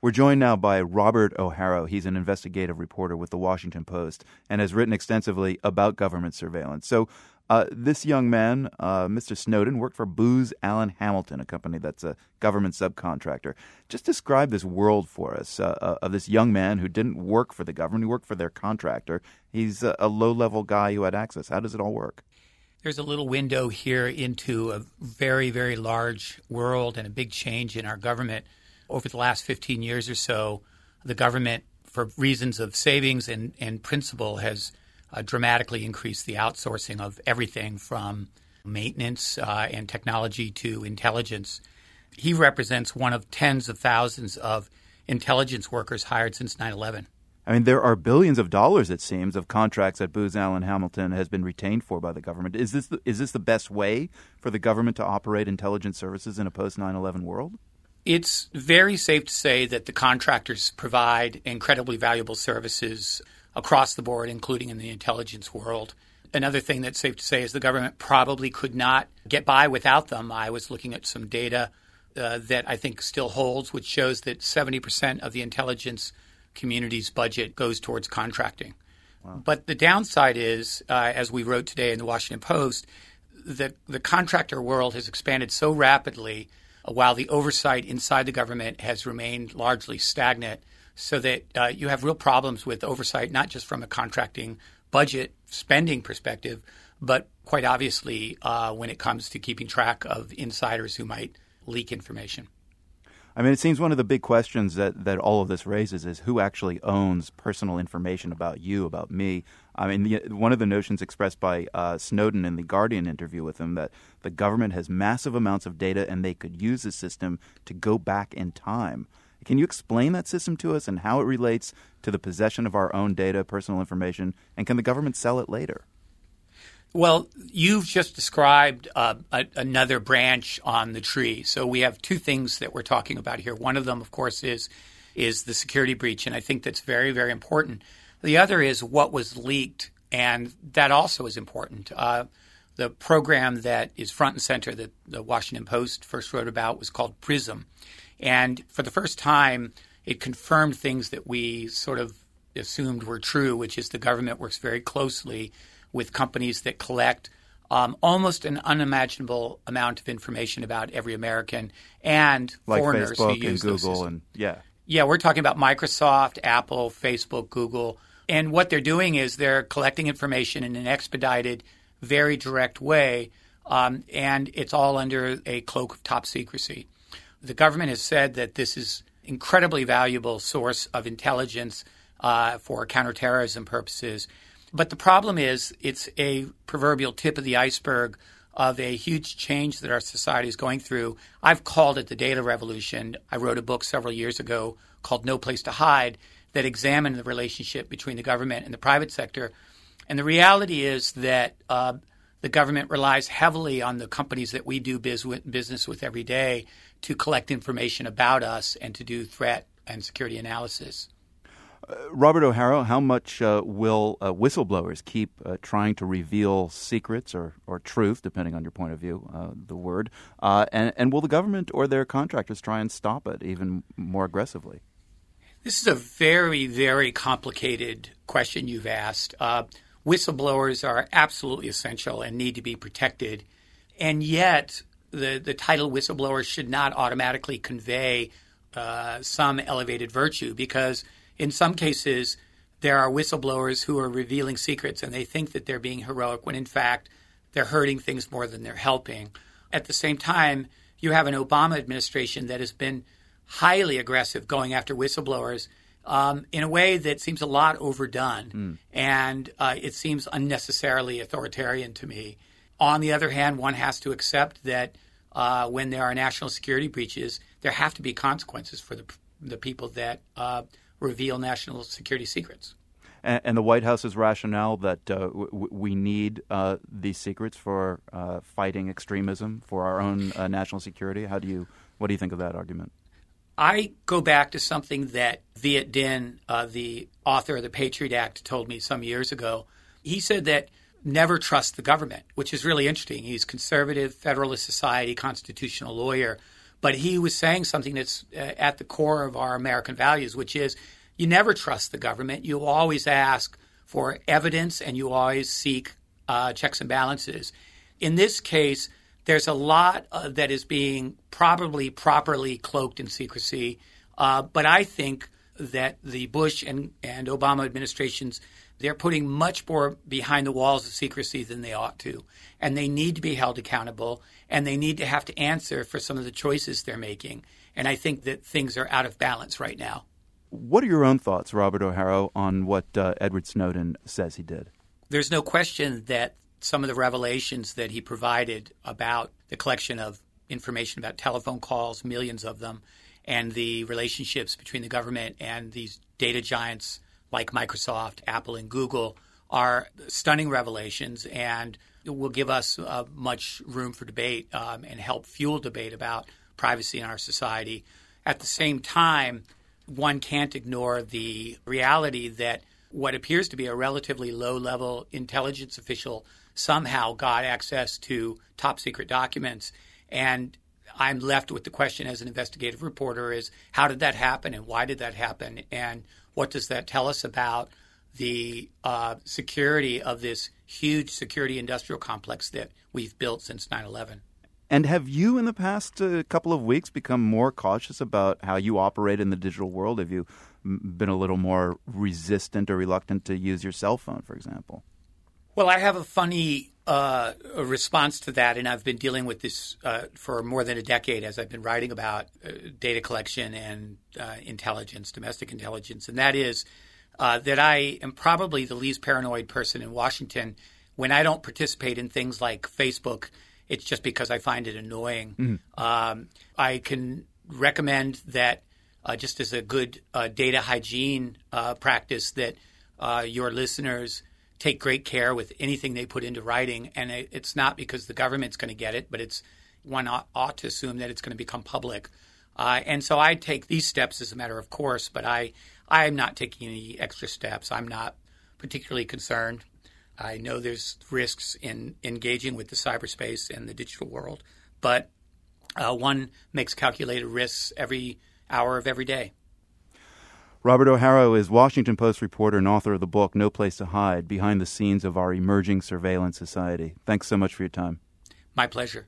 We're joined now by Robert O'Harrow. He's an investigative reporter with the Washington Post and has written extensively about government surveillance. So, uh, this young man, uh, Mr. Snowden, worked for Booz Allen Hamilton, a company that's a government subcontractor. Just describe this world for us uh, uh of this young man who didn't work for the government, he worked for their contractor. He's a, a low level guy who had access. How does it all work? There's a little window here into a very, very large world and a big change in our government over the last 15 years or so, the government, for reasons of savings and, and principle, has uh, dramatically increased the outsourcing of everything from maintenance uh, and technology to intelligence. He represents one of tens of thousands of intelligence workers hired since 9 11. I mean, there are billions of dollars, it seems, of contracts that Booz Allen Hamilton has been retained for by the government. Is this the, is this the best way for the government to operate intelligence services in a post 9 11 world? It's very safe to say that the contractors provide incredibly valuable services across the board, including in the intelligence world. Another thing that's safe to say is the government probably could not get by without them. I was looking at some data uh, that I think still holds, which shows that 70% of the intelligence community's budget goes towards contracting. Wow. But the downside is, uh, as we wrote today in the Washington Post, that the contractor world has expanded so rapidly while the oversight inside the government has remained largely stagnant, so that uh, you have real problems with oversight, not just from a contracting budget spending perspective, but quite obviously uh, when it comes to keeping track of insiders who might leak information. I mean, it seems one of the big questions that, that all of this raises is who actually owns personal information about you, about me. I mean, the, one of the notions expressed by uh, Snowden in the Guardian interview with him that the government has massive amounts of data and they could use the system to go back in time. Can you explain that system to us and how it relates to the possession of our own data, personal information, and can the government sell it later? Well, you've just described uh, a, another branch on the tree. So we have two things that we're talking about here. One of them, of course, is is the security breach, and I think that's very, very important. The other is what was leaked, and that also is important. Uh, the program that is front and center that the Washington Post first wrote about was called PRISM, and for the first time, it confirmed things that we sort of assumed were true, which is the government works very closely with companies that collect um, almost an unimaginable amount of information about every American and like foreigners Facebook who use and Google and yeah. Yeah, we're talking about Microsoft, Apple, Facebook, Google. And what they're doing is they're collecting information in an expedited, very direct way, um, and it's all under a cloak of top secrecy. The government has said that this is incredibly valuable source of intelligence uh, for counterterrorism purposes. But the problem is, it's a proverbial tip of the iceberg of a huge change that our society is going through. I've called it the data revolution. I wrote a book several years ago called No Place to Hide that examined the relationship between the government and the private sector. And the reality is that uh, the government relies heavily on the companies that we do biz- business with every day to collect information about us and to do threat and security analysis. Robert O'Harrow, how much uh, will uh, whistleblowers keep uh, trying to reveal secrets or, or truth, depending on your point of view, uh, the word? Uh, and, and will the government or their contractors try and stop it even more aggressively? This is a very, very complicated question you've asked. Uh, whistleblowers are absolutely essential and need to be protected. And yet, the, the title whistleblower should not automatically convey some elevated virtue because – in some cases, there are whistleblowers who are revealing secrets and they think that they're being heroic when in fact they're hurting things more than they're helping. At the same time, you have an Obama administration that has been highly aggressive going after whistleblowers um, in a way that seems a lot overdone mm. and uh, it seems unnecessarily authoritarian to me. On the other hand, one has to accept that uh, when there are national security breaches, there have to be consequences for the, the people that uh, reveal national security secrets. And, and the White House's rationale that uh, w- we need uh, these secrets for uh, fighting extremism for our own uh, national security. How do you what do you think of that argument? I go back to something that Viet Dinh, uh, the author of the Patriot Act, told me some years ago. He said that never trust the government, which is really interesting. He's conservative, Federalist Society, constitutional lawyer. But he was saying something that's uh, at the core of our American values, which is you never trust the government. You always ask for evidence and you always seek uh, checks and balances. In this case, there's a lot uh, that is being probably properly cloaked in secrecy. Uh, but I think that the Bush and, and Obama administrations they're putting much more behind the walls of secrecy than they ought to. And they need to be held accountable and they need to have to answer for some of the choices they're making. And I think that things are out of balance right now. What are your own thoughts, Robert O'Harrow, on what uh, Edward Snowden says he did? There's no question that some of the revelations that he provided about the collection of information about telephone calls, millions of them, and the relationships between the government and these data giants like Microsoft, Apple, and Google are stunning revelations and will give us uh, much room for debate um, and help fuel debate about privacy in our society. At the same time, one can't ignore the reality that what appears to be a relatively low level intelligence official somehow got access to top secret documents. And I'm left with the question as an investigative reporter is how did that happen and why did that happen? And what does that tell us about the uh, security of this huge security industrial complex that we've built since 9 11? And have you, in the past uh, couple of weeks, become more cautious about how you operate in the digital world? Have you been a little more resistant or reluctant to use your cell phone, for example? Well, I have a funny uh, a response to that, and I've been dealing with this uh, for more than a decade as I've been writing about uh, data collection and uh, intelligence, domestic intelligence, and that is uh, that I am probably the least paranoid person in Washington. When I don't participate in things like Facebook, it's just because I find it annoying. Mm-hmm. Um, I can recommend that uh, just as a good data hygiene practice that your listeners take great care with anything they put into writing. And it, it's not because the government's going to get it, but it's one ought, ought, to assume that it's going to become public. Uh, and so I take these steps as a matter of course, but I I'm not taking any extra steps. I'm not particularly concerned. I know there's risks in engaging with the cyberspace and the digital world, but uh, one makes calculated risks every hour of every day. Robert O'Harrow is Washington Post reporter and author of the book No Place to Hide Behind the Scenes of Our Emerging Surveillance Society. Thanks so much for your time. My pleasure.